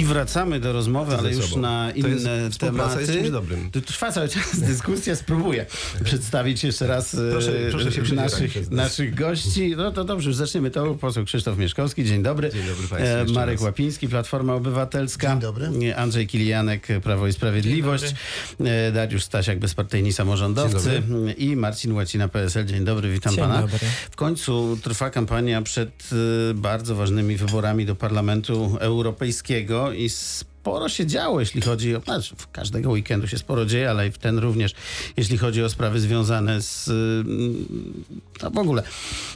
I wracamy do rozmowy, ale już sobą. na To jest- inne tematy. jest czymś dobrym. Tu Trwa cały czas dyskusja, spróbuję przedstawić jeszcze raz e, Proszę- proszę naszych, przez nas. naszych gości. No to dobrze, już zaczniemy. To poseł Krzysztof Mieszkowski, dzień dobry. Dzień dobry państwu E, Marek raz. Łapiński, Platforma Obywatelska. Dzień dobry. E, Andrzej Kilianek, Prawo i Sprawiedliwość. Dariusz Stasiak, Bezpartyjni Samorządowcy. I Marcin Łacina, PSL. Dzień dobry, witam Dzień pana. dobry. W końcu trwa kampania przed bardzo ważnymi wyborami do Parlamentu Europejskiego i sporo się działo, jeśli chodzi o. Znaczy, każdego weekendu się sporo dzieje, ale i w ten również, jeśli chodzi o sprawy związane z y, no w ogóle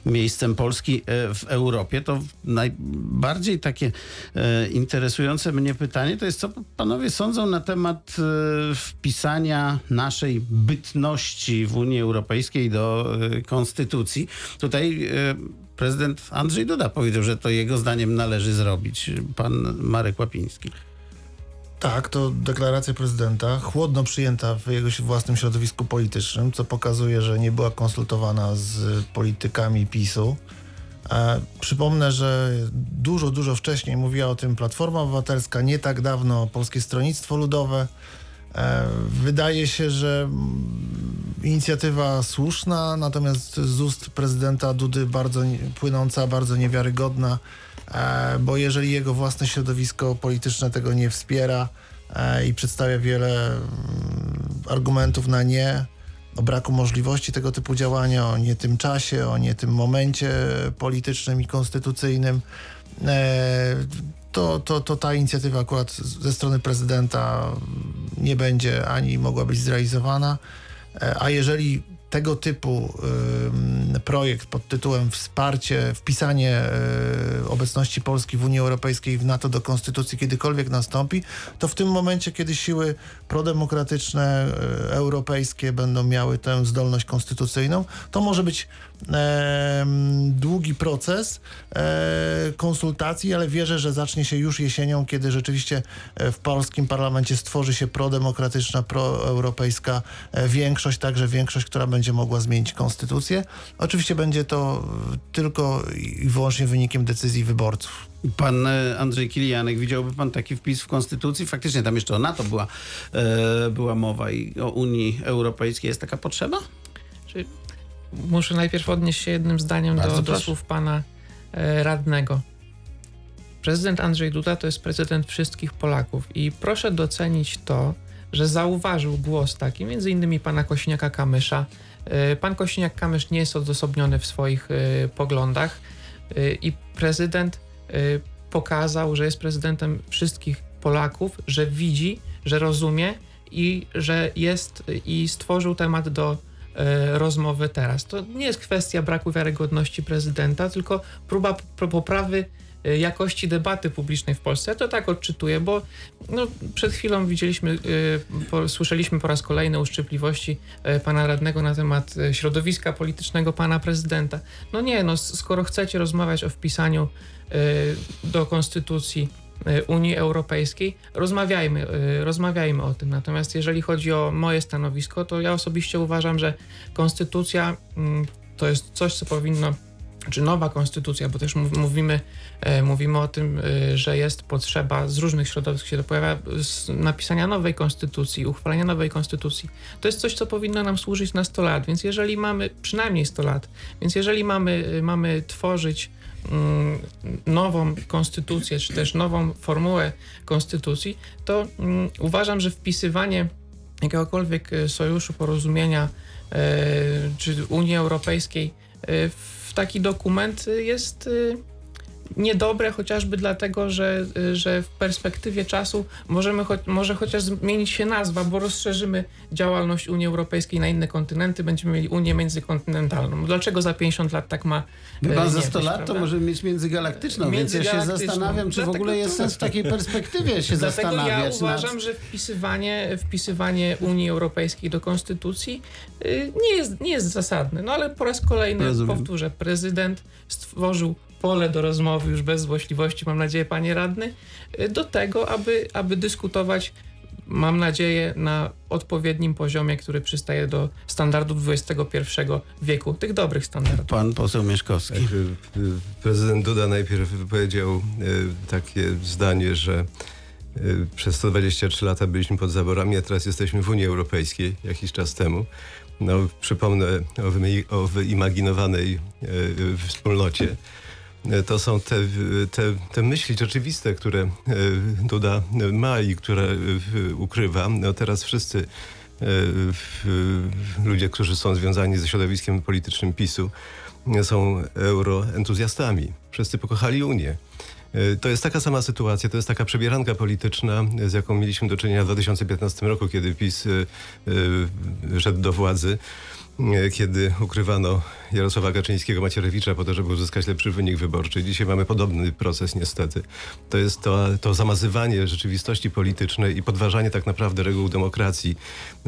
miejscem Polski e, w Europie. To najbardziej takie e, interesujące mnie pytanie to jest, co panowie sądzą na temat e, wpisania naszej bytności w Unii Europejskiej do konstytucji. Tutaj prezydent Andrzej Duda powiedział, że to jego zdaniem należy zrobić. Pan Marek Łapiński. Tak, to deklaracja prezydenta, chłodno przyjęta w jego własnym środowisku politycznym, co pokazuje, że nie była konsultowana z politykami PiSu. E, przypomnę, że dużo, dużo wcześniej mówiła o tym Platforma Obywatelska, nie tak dawno Polskie Stronnictwo Ludowe. E, wydaje się, że inicjatywa słuszna, natomiast z ust prezydenta Dudy bardzo płynąca, bardzo niewiarygodna, bo jeżeli jego własne środowisko polityczne tego nie wspiera e, i przedstawia wiele mm, argumentów na nie, o braku możliwości tego typu działania, o nie tym czasie, o nie tym momencie politycznym i konstytucyjnym, e, to, to, to ta inicjatywa akurat ze strony prezydenta nie będzie ani mogła być zrealizowana. E, A jeżeli tego typu projekt pod tytułem wsparcie, wpisanie y, obecności Polski w Unii Europejskiej, w NATO do konstytucji kiedykolwiek nastąpi, to w tym momencie, kiedy siły prodemokratyczne, y, europejskie będą miały tę zdolność konstytucyjną, to może być długi proces e, konsultacji, ale wierzę, że zacznie się już jesienią, kiedy rzeczywiście e, w polskim parlamencie stworzy się prodemokratyczna, proeuropejska e, większość, także większość, która będzie mogła zmienić konstytucję. Oczywiście będzie to e, tylko i wyłącznie wynikiem decyzji wyborców. Pan e, Andrzej Kilianek, widziałby pan taki wpis w Konstytucji? Faktycznie tam jeszcze o NATO była, e, była mowa i o Unii Europejskiej. Jest taka potrzeba? Czy muszę najpierw odnieść się jednym zdaniem Bardzo do, do słów pana e, radnego. Prezydent Andrzej Duda to jest prezydent wszystkich Polaków i proszę docenić to, że zauważył głos taki, między innymi pana Kośniaka-Kamysza. E, Pan Kośniak-Kamysz nie jest odosobniony w swoich e, poglądach e, i prezydent pokazał, że jest prezydentem wszystkich Polaków, że widzi, że rozumie i że jest i stworzył temat do rozmowy teraz. To nie jest kwestia braku wiarygodności prezydenta, tylko próba poprawy jakości debaty publicznej w Polsce. Ja to tak odczytuję, bo no, przed chwilą widzieliśmy, e, po, słyszeliśmy po raz kolejny uszczypliwości e, pana radnego na temat środowiska politycznego pana prezydenta. No nie, no skoro chcecie rozmawiać o wpisaniu do konstytucji Unii Europejskiej, rozmawiajmy, rozmawiajmy o tym. Natomiast jeżeli chodzi o moje stanowisko, to ja osobiście uważam, że konstytucja mm, to jest coś, co powinno czy nowa konstytucja, bo też mów- mówimy, e, mówimy o tym, e, że jest potrzeba z różnych środowisk się to pojawia napisania nowej konstytucji, uchwalenia nowej konstytucji. To jest coś, co powinno nam służyć na 100 lat, więc jeżeli mamy przynajmniej 100 lat, więc jeżeli mamy, e, mamy tworzyć mm, nową konstytucję, czy też nową formułę konstytucji, to mm, uważam, że wpisywanie jakiegokolwiek e, sojuszu, porozumienia czy Unii Europejskiej w taki dokument jest e, niedobre chociażby dlatego, że, że w perspektywie czasu możemy cho- może chociaż zmienić się nazwa, bo rozszerzymy działalność Unii Europejskiej na inne kontynenty, będziemy mieli Unię międzykontynentalną. Dlaczego za 50 lat tak ma nie za być, 100 lat to prawda? możemy mieć międzygalaktyczną, więc ja się zastanawiam, czy w Dlatego ogóle jest to- sens w takiej perspektywie się Dlatego ja zastanawiać. uważam, nad... że wpisywanie, wpisywanie Unii Europejskiej do konstytucji y, nie, jest, nie jest zasadne. No ale po raz kolejny Rozumiem. powtórzę, prezydent stworzył pole do rozmowy już bez złośliwości, mam nadzieję, panie radny, y, do tego, aby, aby dyskutować mam nadzieję, na odpowiednim poziomie, który przystaje do standardów XXI wieku, tych dobrych standardów. Pan poseł Mieszkowski. Tak, y, Prezydent Duda najpierw powiedział y, takie zdanie, że przez 123 lata byliśmy pod zaborami, a teraz jesteśmy w Unii Europejskiej jakiś czas temu. No, przypomnę o, wymi- o wyimaginowanej y, wspólnocie. To są te, te, te myśli rzeczywiste, które e, Duda ma i które e, ukrywa. No teraz wszyscy e, ludzie, którzy są związani ze środowiskiem politycznym PiSu, są euroentuzjastami. Wszyscy pokochali Unię. To jest taka sama sytuacja, to jest taka przebieranka polityczna, z jaką mieliśmy do czynienia w 2015 roku, kiedy PiS szedł do władzy, kiedy ukrywano Jarosława Kaczyńskiego, Macierewicza po to, żeby uzyskać lepszy wynik wyborczy. Dzisiaj mamy podobny proces niestety. To jest to, to zamazywanie rzeczywistości politycznej i podważanie tak naprawdę reguł demokracji.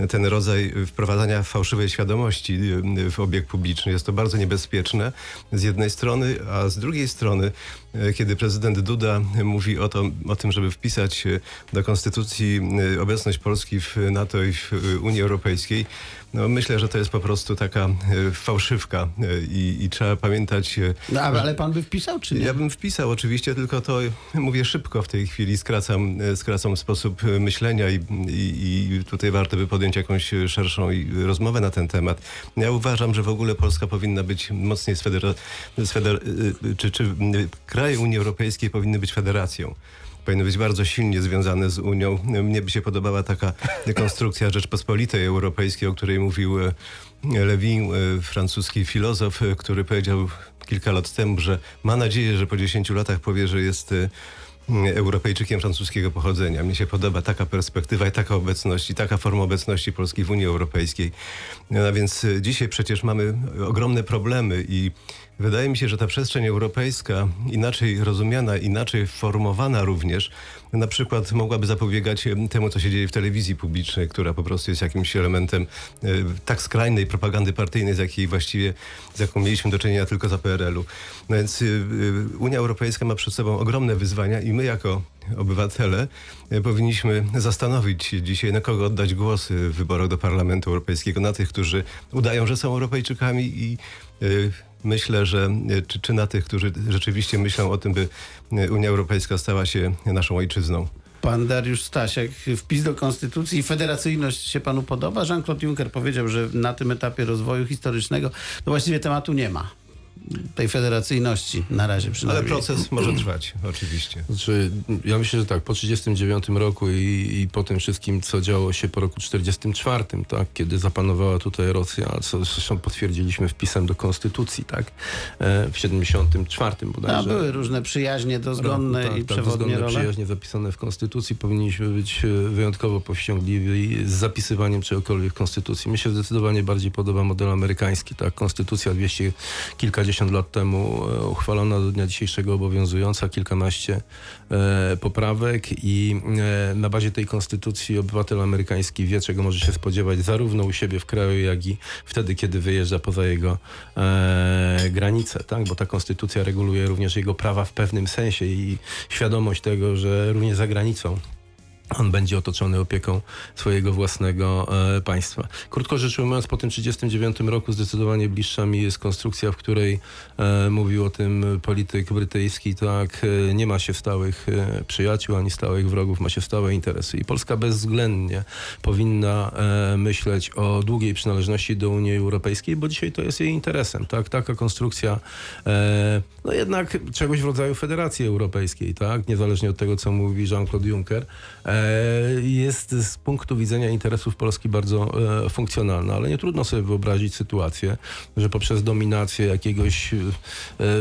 Ten rodzaj wprowadzania fałszywej świadomości e, w obieg publiczny jest to bardzo niebezpieczne z jednej strony, a z drugiej strony, e, kiedy prezydent Duda mówi o, to, o tym, żeby wpisać e, do konstytucji e, obecność Polski w NATO i w e, Unii Europejskiej, no myślę, że to jest po prostu taka e, fałszywka e, i, i trzeba pamiętać. e, No, ale pan by wpisał, czy nie? ja bym wpisał oczywiście, tylko to mówię szybko w tej chwili, skracam, e, skracam sposób e, myślenia i, i, i tutaj warto by podjąć jakąś e, szerszą rozmowę na ten temat. Ja uważam, że w ogóle Polska powinna być mocniej sfedera, sfeder, e, czy, czy m, kraje Unii Europejskiej powinny być federacją. Powinny być bardzo silnie związane z Unią. Mnie by się podobała taka konstrukcja Rzeczpospolitej Europejskiej, o której mówił e, Lewin, e, francuski filozof, e, który powiedział kilka lat temu, że ma nadzieję, że po 10 latach powie, że jest Europejczykiem francuskiego pochodzenia. Mnie się podoba taka perspektywa i taka obecność, i taka forma obecności Polski w Unii Europejskiej. No, a więc dzisiaj przecież mamy ogromne problemy i wydaje mi się, że ta przestrzeń europejska, inaczej rozumiana, inaczej formowana również, na przykład mogłaby zapobiegać temu, co się dzieje w telewizji publicznej, która po prostu jest jakimś elementem e, tak skrajnej propagandy partyjnej, z jakiej właściwie, z jaką mieliśmy do czynienia tylko za PRL-u. No więc y, y, Unia Europejska ma przed sobą ogromne wyzwania i my jako obywatele e, powinniśmy zastanowić się dzisiaj, na kogo oddać głos w wyborach do Parlamentu Europejskiego. Na tych, którzy udają, że są Europejczykami i myślę, że y, czy, czy na tych, którzy rzeczywiście myślą o tym, by y, Unia Europejska stała się naszą ojczyzną. Pan Dariusz Stasiak, wpis do konstytucji i federacyjność się panu podoba? Jean-Claude Juncker powiedział, że na tym etapie rozwoju historycznego no właściwie tematu nie ma. Tej federacyjności na razie Ale przynajmniej. proces może trwać, oczywiście. Znaczy, ja myślę, że tak, po 1939 roku i, i po tym wszystkim, co działo się po roku 1944, tak, kiedy zapanowała tutaj Rosja, co zresztą potwierdziliśmy wpisem do konstytucji, tak, e, w 1974 bodajże. No, były różne przyjaźnie dozgonne tak, i tak, przewodnie dozgonne role. przyjaźnie zapisane w Konstytucji. Powinniśmy być e, wyjątkowo powściągliwi z zapisywaniem czegokolwiek w Konstytucji. Mi się zdecydowanie bardziej podoba model amerykański. Tak? Konstytucja 200 kilkadziesiąt lat temu e, uchwalona do dnia dzisiejszego obowiązująca, kilkanaście e, poprawek i e, na bazie tej Konstytucji obywatel amerykański wie, czego może się spodziewać zarówno u siebie w kraju, jak i wtedy, kiedy wyjeżdża poza jego granice, tak? bo ta konstytucja reguluje również jego prawa w pewnym sensie i świadomość tego, że również za granicą on będzie otoczony opieką swojego własnego e, państwa. Krótko rzecz ujmując, po tym 1939 roku zdecydowanie bliższa mi jest konstrukcja, w której e, mówił o tym polityk brytyjski, tak, e, nie ma się stałych przyjaciół ani stałych wrogów, ma się stałe interesy. I Polska bezwzględnie powinna myśleć o długiej przynależności do Unii Europejskiej, bo dzisiaj to jest jej interesem. Tak? Taka konstrukcja, no jednak czegoś w rodzaju Federacji Europejskiej, tak? niezależnie od tego, co mówi Jean-Claude Juncker, jest z punktu widzenia interesów Polski bardzo e, funkcjonalna, ale nie trudno sobie wyobrazić sytuację, że poprzez dominację jakiegoś e,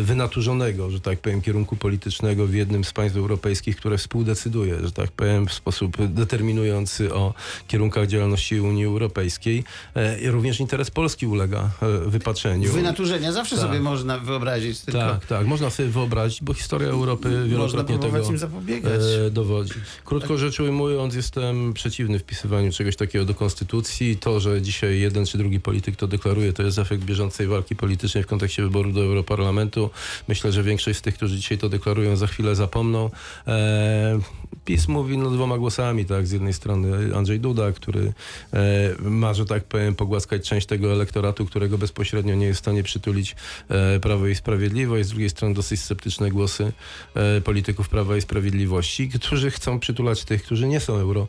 wynaturzonego, że tak powiem, kierunku politycznego w jednym z państw europejskich, które współdecyduje, że tak powiem, w sposób determinujący o kierunkach działalności Unii Europejskiej, e, również interes Polski ulega e, wypaczeniu. Wynaturzenia zawsze Tak. sobie można wyobrazić, tylko Tak, tak, można sobie wyobrazić, bo historia Europy wielokrotnie tego im zapobiegać. e, dowodzi. Krótko rzecz ujmując, jestem przeciwny wpisywaniu czegoś takiego do konstytucji. To, że dzisiaj jeden czy drugi polityk to deklaruje, to jest efekt bieżącej walki politycznej w kontekście wyboru do Europarlamentu. Myślę, że większość z tych, którzy dzisiaj to deklarują, za chwilę zapomną. E, PiS mówi no, dwoma głosami, tak? Z jednej strony Andrzej Duda, który e, ma, że tak powiem, pogłaskać część tego elektoratu, którego bezpośrednio nie jest w stanie przytulić e, Prawo i Sprawiedliwość. Z drugiej strony dosyć sceptyczne głosy e, polityków Prawa i Sprawiedliwości, którzy chcą przytulać tych, którzy nie są euro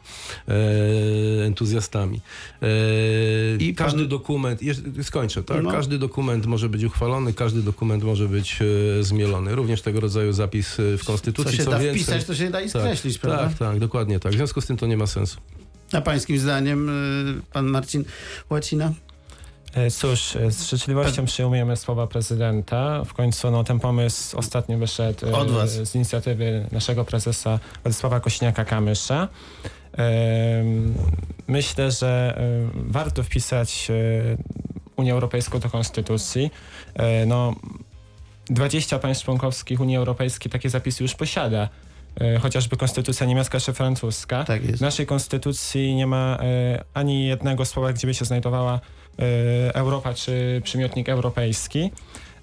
e, entuzjastami. E, I każdy pan- dokument, skończę, tak? No. Każdy dokument może być uchwalony, każdy dokument może być e, zmielony. Również tego rodzaju zapis w Co Konstytucji. się co da więcej, wpisać, to się da i tak, skreślić, prawda? tak, tak, dokładnie tak. W związku z tym to nie ma sensu. A pańskim zdaniem, pan Marcin Łacina? E, Cóż, e, z życzliwością przyjmujemy słowa prezydenta. W końcu no, ten pomysł ostatnio wyszedł e, z inicjatywy naszego prezesa Władysława Kośniaka-Kamysza. Myślę, że warto wpisać Unię Europejską do konstytucji. No, 20 państw członkowskich Unii Europejskiej takie zapisy już posiada. Chociażby konstytucja niemiecka czy francuska. Tak jest. W naszej konstytucji nie ma ani jednego słowa, gdzie by się znajdowała Europa czy przymiotnik europejski.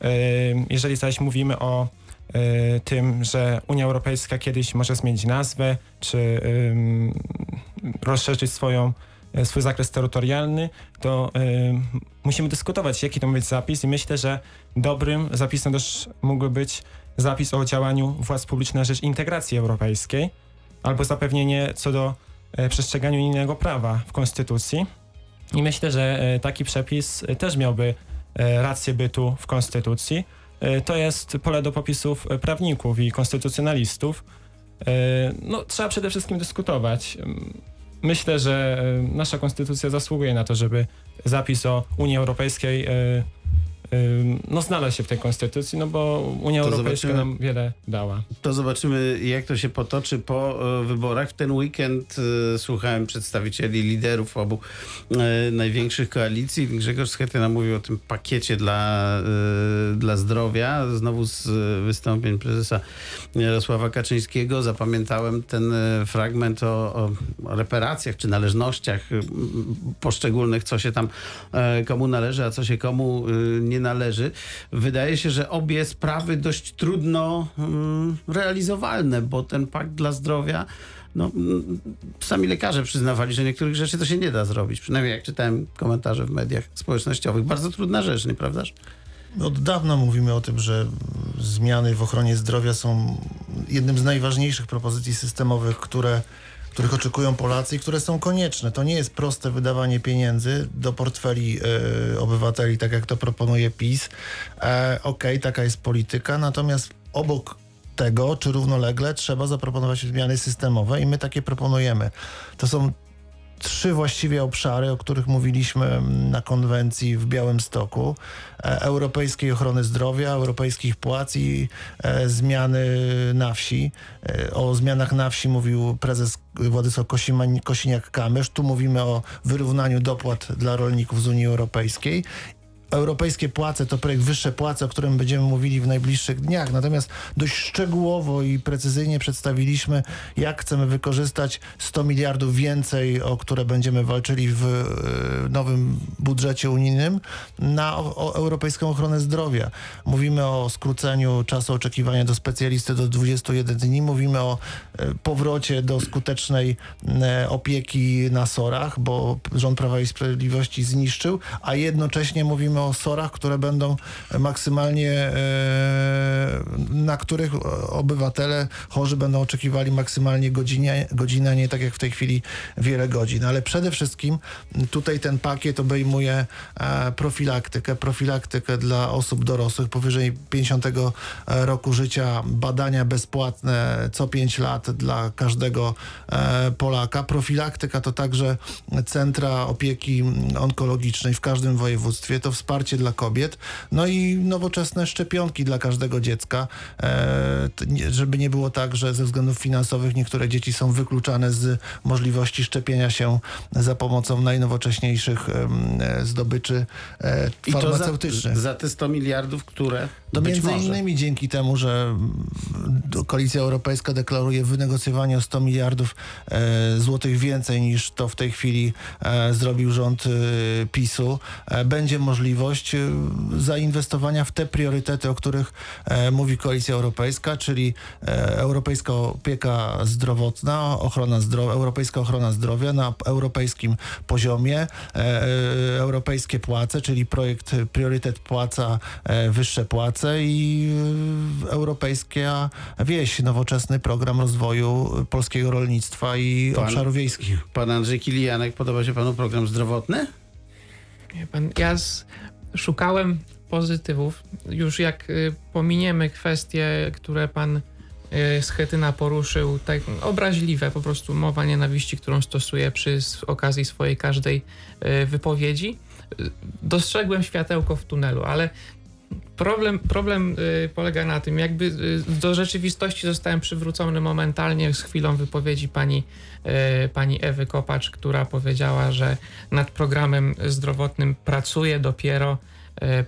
E, jeżeli zaś mówimy o e, tym, że Unia Europejska kiedyś może zmienić nazwę, czy rozszerzyć swoją, e, swój zakres terytorialny, to musimy dyskutować, jaki to ma być zapis i myślę, że dobrym zapisem też mógłby być zapis o działaniu władz publicznych na rzecz integracji europejskiej, albo zapewnienie co do e, przestrzegania unijnego prawa w Konstytucji. I myślę, że e, taki przepis e, też miałby e, rację bytu w Konstytucji. To jest pole do popisów prawników i konstytucjonalistów. No, trzeba przede wszystkim dyskutować. Myślę, że nasza konstytucja zasługuje na to, żeby zapis o Unii Europejskiej no, znalazł się w tej konstytucji, no bo Unia To Europejska nam wiele dała. To zobaczymy, jak to się potoczy po e, wyborach. W ten weekend e, słuchałem przedstawicieli liderów obu e, największych koalicji. Grzegorz Schetyna mówił o tym pakiecie dla, dla zdrowia. Znowu z wystąpień prezesa Jarosława Kaczyńskiego zapamiętałem ten fragment o, o reparacjach czy należnościach poszczególnych, co się tam komu należy, a co się komu nie należy. Wydaje się, że obie sprawy dość trudno mm, realizowalne, bo ten pakt dla zdrowia, no, mm, sami lekarze przyznawali, że niektórych rzeczy to się nie da zrobić. Przynajmniej jak czytałem komentarze w mediach społecznościowych. Bardzo trudna rzecz, nieprawdaż? Od dawna mówimy o tym, że zmiany w ochronie zdrowia są jednym z najważniejszych propozycji systemowych, które, których oczekują Polacy i które są konieczne. To nie jest proste wydawanie pieniędzy do portfeli e, obywateli, tak jak to proponuje PiS. E, Okej, taka jest polityka, natomiast obok tego, czy równolegle, trzeba zaproponować zmiany systemowe i my takie proponujemy. To są trzy właściwie obszary, o których mówiliśmy na konwencji w Białymstoku. E, europejskiej ochrony zdrowia, europejskich płac i e, zmiany na wsi. E, o zmianach na wsi mówił prezes Władysław Kosiniak-Kamysz. Tu mówimy o wyrównaniu dopłat dla rolników z Unii Europejskiej. Europejskie płace to projekt Wyższe Płace, o którym będziemy mówili w najbliższych dniach. Natomiast dość szczegółowo i precyzyjnie przedstawiliśmy, jak chcemy wykorzystać 100 miliardów więcej, o które będziemy walczyli w e, nowym budżecie unijnym, na europejską ochronę zdrowia. Mówimy o skróceniu czasu oczekiwania do specjalisty do 21 dni. Mówimy o e, powrocie do skutecznej e, opieki na SOR-ach, bo rząd Prawa i Sprawiedliwości zniszczył, a jednocześnie mówimy o SOR-ach, które będą maksymalnie, e, na których obywatele chorzy będą oczekiwali maksymalnie godzinę, godzinę, nie tak jak w tej chwili wiele godzin. Ale przede wszystkim tutaj ten pakiet obejmuje e, profilaktykę, profilaktykę dla osób dorosłych powyżej 50 roku życia, badania bezpłatne co 5 lat dla każdego e, Polaka. Profilaktyka to także centra opieki onkologicznej w każdym województwie. To wsparcie dla kobiet, no i nowoczesne szczepionki dla każdego dziecka, e, żeby nie było tak, że ze względów finansowych niektóre dzieci są wykluczane z możliwości szczepienia się za pomocą najnowocześniejszych e, zdobyczy e, I to farmaceutycznych. za, za te 100 miliardów, które To między może. innymi dzięki temu, że Koalicja Europejska deklaruje wynegocjowanie o 100 miliardów e, złotych więcej niż to w tej chwili zrobił rząd e, PiSu, będzie możliwość e, zainwestowania w te priorytety, o których e, mówi Koalicja Europejska, czyli e, europejska opieka zdrowotna, ochrona zdrowia, europejska ochrona zdrowia na europejskim poziomie, europejskie płace, czyli projekt priorytet płaca, wyższe płace i europejska wieś, nowoczesny program rozwoju polskiego rolnictwa i Pan- obszarów wiejskich. Pan Andrzej Kilianek, podoba się panu program zdrowotny? Pan, ja z, szukałem pozytywów. Już jak y, pominiemy kwestie, które pan y, Schetyna poruszył, tak obraźliwe, po prostu mowa nienawiści, którą stosuje przy okazji swojej każdej y, wypowiedzi, y, dostrzegłem światełko w tunelu, ale problem, problem y, polega na tym, jakby y, do rzeczywistości zostałem przywrócony momentalnie z chwilą wypowiedzi pani, y, pani Ewy Kopacz, która powiedziała, że nad programem zdrowotnym pracuje dopiero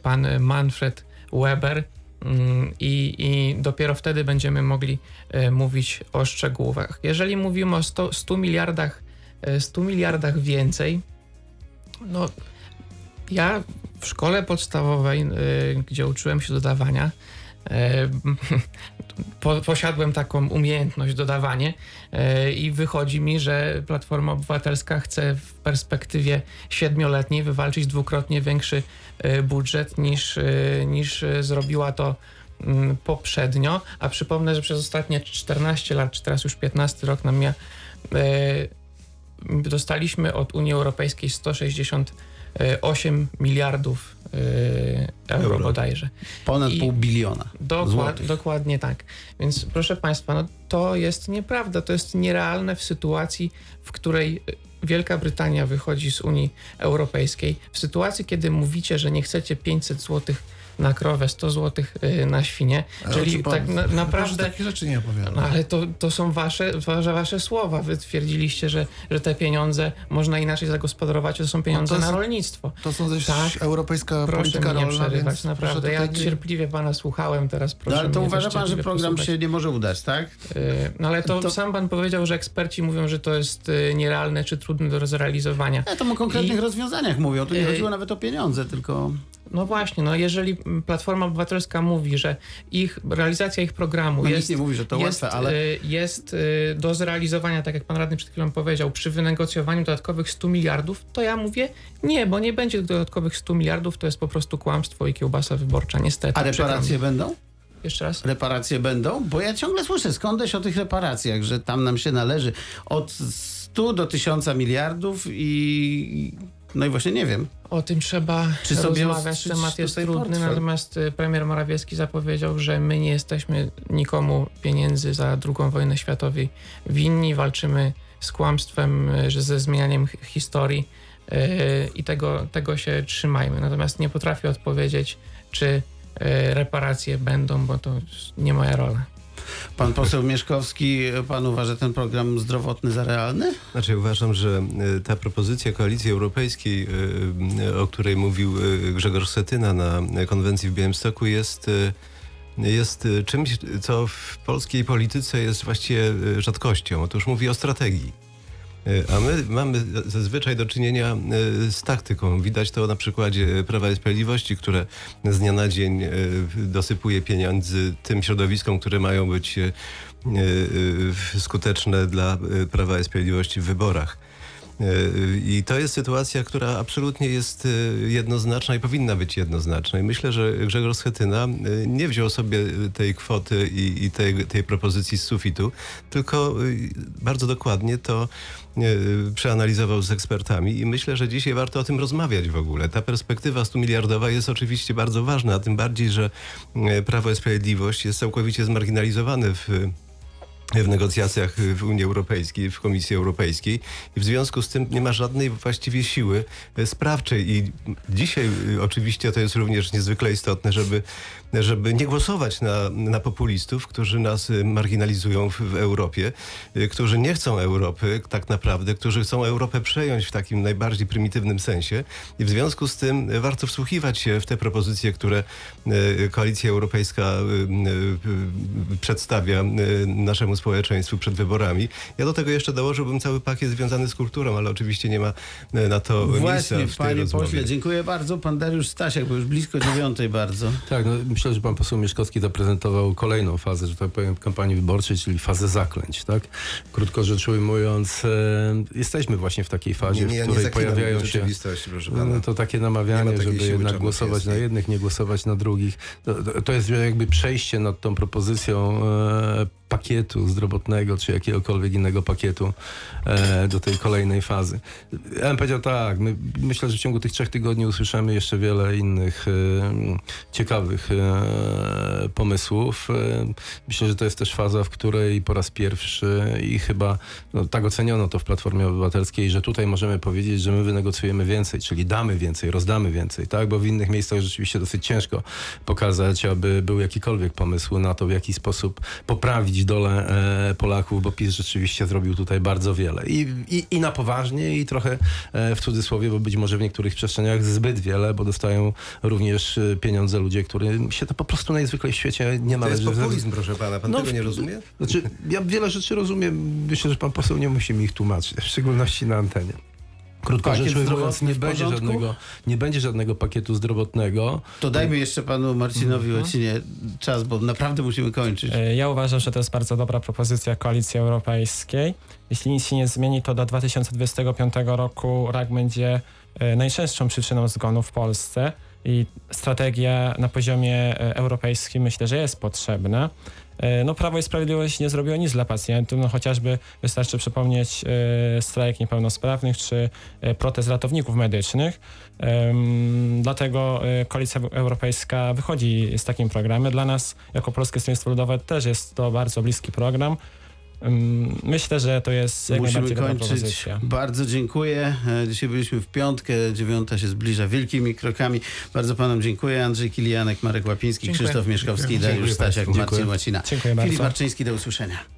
pan Manfred Weber. mm, I, I dopiero wtedy będziemy mogli mówić o szczegółach. Jeżeli mówimy o 100, 100 miliardach, y, 100 miliardach więcej, no ja w szkole podstawowej, y, gdzie uczyłem się dodawania, y, po, posiadłem taką umiejętność dodawanie y, i wychodzi mi, że Platforma Obywatelska chce w perspektywie siedmioletniej wywalczyć dwukrotnie większy budżet niż, niż zrobiła to mm, poprzednio, a przypomnę, że przez ostatnie 14 lat, czy teraz już 15 rok nam mija, dostaliśmy od Unii Europejskiej 168 miliardów y, euro, Euro. bodajże. Ponad I- pół biliona Dokład, złotych. dokładnie tak. Więc proszę Państwa, no, to jest nieprawda, to jest nierealne w sytuacji, w której y, Wielka Brytania wychodzi z Unii Europejskiej. W sytuacji, kiedy mówicie, że nie chcecie 500 zł na krowę, 100 zł na świnie, czyli tak na, naprawdę... Takie rzeczy nie opowiadam. No, ale to, to są wasze, wasze, wasze słowa. Wy twierdziliście, że, że te pieniądze można inaczej zagospodarować, to są pieniądze No to na jest- rolnictwo. To są też Tak. europejska Proszę polityka rolna, przerywać, więc naprawdę. Ja cierpliwie pana słuchałem, teraz proszę No, ale to mnie uważa pan, że program posłuchać. się nie może udać, tak? Yy, No ale to, To- sam pan powiedział, że eksperci mówią, że to jest yy, nierealne czy trudne do zrealizowania. Ja to o konkretnych I- rozwiązaniach mówią. Tu nie chodziło nawet o pieniądze, tylko... No właśnie, no jeżeli Platforma Obywatelska mówi, że ich realizacja ich programu No, jest, nie mówi, że to jest, łatwe, ale... y, jest y, do zrealizowania, tak jak pan radny przed chwilą powiedział, przy wynegocjowaniu dodatkowych 100 miliardów, to ja mówię nie, bo nie będzie dodatkowych 100 miliardów, to jest po prostu kłamstwo i kiełbasa wyborcza, niestety. A reparacje będą? Jeszcze raz? Reparacje będą? Bo ja ciągle słyszę skądś o tych reparacjach, że tam nam się należy od 100 do 1000 miliardów i... No i właśnie nie wiem. O tym trzeba Czy sobie rozmawiać. Temat jest trudny, portfel? natomiast y, premier Morawiecki zapowiedział, że my nie jesteśmy nikomu pieniędzy za II wojnę światową winni. Walczymy z kłamstwem, y, że ze zmienianiem hi- historii y, i tego, tego się trzymajmy. Natomiast nie potrafię odpowiedzieć, czy reparacje będą, bo to nie moja rola. Pan poseł Mieszkowski, pan uważa ten program zdrowotny za realny? Znaczy uważam, że y, ta propozycja Koalicji Europejskiej, y, y, o której mówił Grzegorz Setyna na konwencji w Białymstoku jest, jest czymś, co w polskiej polityce jest właściwie rzadkością. Otóż mówi o strategii. Y, A my mamy zazwyczaj do czynienia y, z taktyką. Widać to na przykładzie Prawa i Sprawiedliwości, które z dnia na dzień y, dosypuje pieniędzy tym środowiskom, które mają być skuteczne dla Prawa i Sprawiedliwości w wyborach. Y, I to jest sytuacja, która absolutnie jest y, jednoznaczna i powinna być jednoznaczna. I myślę, że Grzegorz Schetyna y, nie wziął sobie tej kwoty i, i tej, tej propozycji z sufitu, tylko bardzo dokładnie to przeanalizował z ekspertami i myślę, że dzisiaj warto o tym rozmawiać w ogóle. Ta perspektywa 100 miliardowa jest oczywiście bardzo ważna, a tym bardziej, że Prawo i Sprawiedliwość jest całkowicie zmarginalizowane w w negocjacjach w Unii Europejskiej, w Komisji Europejskiej. I w związku z tym nie ma żadnej właściwie siły e, sprawczej. I dzisiaj y, oczywiście to jest również niezwykle istotne, żeby, żeby nie głosować na, na populistów, którzy nas y, marginalizują w, w Europie, którzy nie chcą Europy tak naprawdę, którzy chcą Europę przejąć w takim najbardziej prymitywnym sensie. I w związku z tym warto wsłuchiwać się w te propozycje, które Koalicja Europejska przedstawia naszemu społeczeństwu przed wyborami. Ja do tego jeszcze dołożyłbym cały pakiet związany z kulturą, ale oczywiście nie ma y, na to Właśnie, miejsca w tej panie rozmowie. pośle, dziękuję bardzo. Pan Dariusz Stasiak, bo już blisko dziewiątej bardzo. Tak, no, myślę, że pan poseł Mieszkowski zaprezentował kolejną fazę, że tak powiem, kampanii wyborczej, czyli fazę zaklęć, tak? Krótko rzecz ujmując, e, jesteśmy właśnie w takiej fazie, Nie, nie, ja w której pojawiają się... No, to takie Nie namawianie, żeby jednak głosować na czarnoksięskiej. jednych, nie głosować na drugich. To, to- to jest jakby przejście nad tą propozycją e, pakietu zdrowotnego, czy jakiegokolwiek innego pakietu e, do tej kolejnej fazy. Ja bym powiedział tak, my, myślę, że w ciągu tych trzech tygodni usłyszymy jeszcze wiele innych e, ciekawych e, pomysłów. E, myślę, że to jest też faza, w której po raz pierwszy i chyba no, tak oceniono to w Platformie Obywatelskiej, że tutaj możemy powiedzieć, że my wynegocjujemy więcej, czyli damy więcej, rozdamy więcej, tak? Bo w innych miejscach rzeczywiście dosyć ciężko pokazać, aby był jakikolwiek pomysł na to, w jaki sposób poprawić dolę e, Polaków, bo PiS rzeczywiście zrobił tutaj bardzo wiele. I, i, i na poważnie, i trochę e, w cudzysłowie, bo być może w niektórych przestrzeniach zbyt wiele, bo dostają również e, pieniądze ludzie, którym się to po prostu najzwykle w świecie nie To jest należy. populizm, proszę pana. Pan No, tego nie rozumie? Znaczy, ja wiele rzeczy rozumiem. Myślę, że pan poseł nie musi mi ich tłumaczyć, w szczególności na antenie. Krótko Pakiet rzecz ujmując, nie będzie, żadnego, nie będzie żadnego pakietu zdrowotnego. To dajmy jeszcze panu Marcinowi Łocinie czas, bo naprawdę musimy kończyć. E, Ja uważam, że to jest bardzo dobra propozycja Koalicji Europejskiej. Jeśli nic się nie zmieni, to do 2025 roku rak będzie e, najczęstszą przyczyną zgonu w Polsce i strategia na poziomie e, europejskim myślę, że jest potrzebna. E, No, Prawo i Sprawiedliwość nie zrobiło nic dla pacjentów, no chociażby wystarczy przypomnieć e, strajk niepełnosprawnych czy e, protest ratowników medycznych. Dlatego Koalicja Europejska wychodzi z takim programem. Dla nas, jako Polskie Stronnictwo Ludowe, też jest to bardzo bliski program. Myślę, że to jest jak Musimy kończyć. propozycja. Bardzo dziękuję. E, Dzisiaj byliśmy w piątkę, dziewiąta się zbliża wielkimi krokami. Bardzo panom dziękuję. Andrzej Kilianek, Marek Łapiński, Dziękuję. Krzysztof Mieszkowski, Dziękuję Dariusz. Stasiak, Marcin. Łacina. Dziękuję Filip bardzo. Marczyński, do usłyszenia.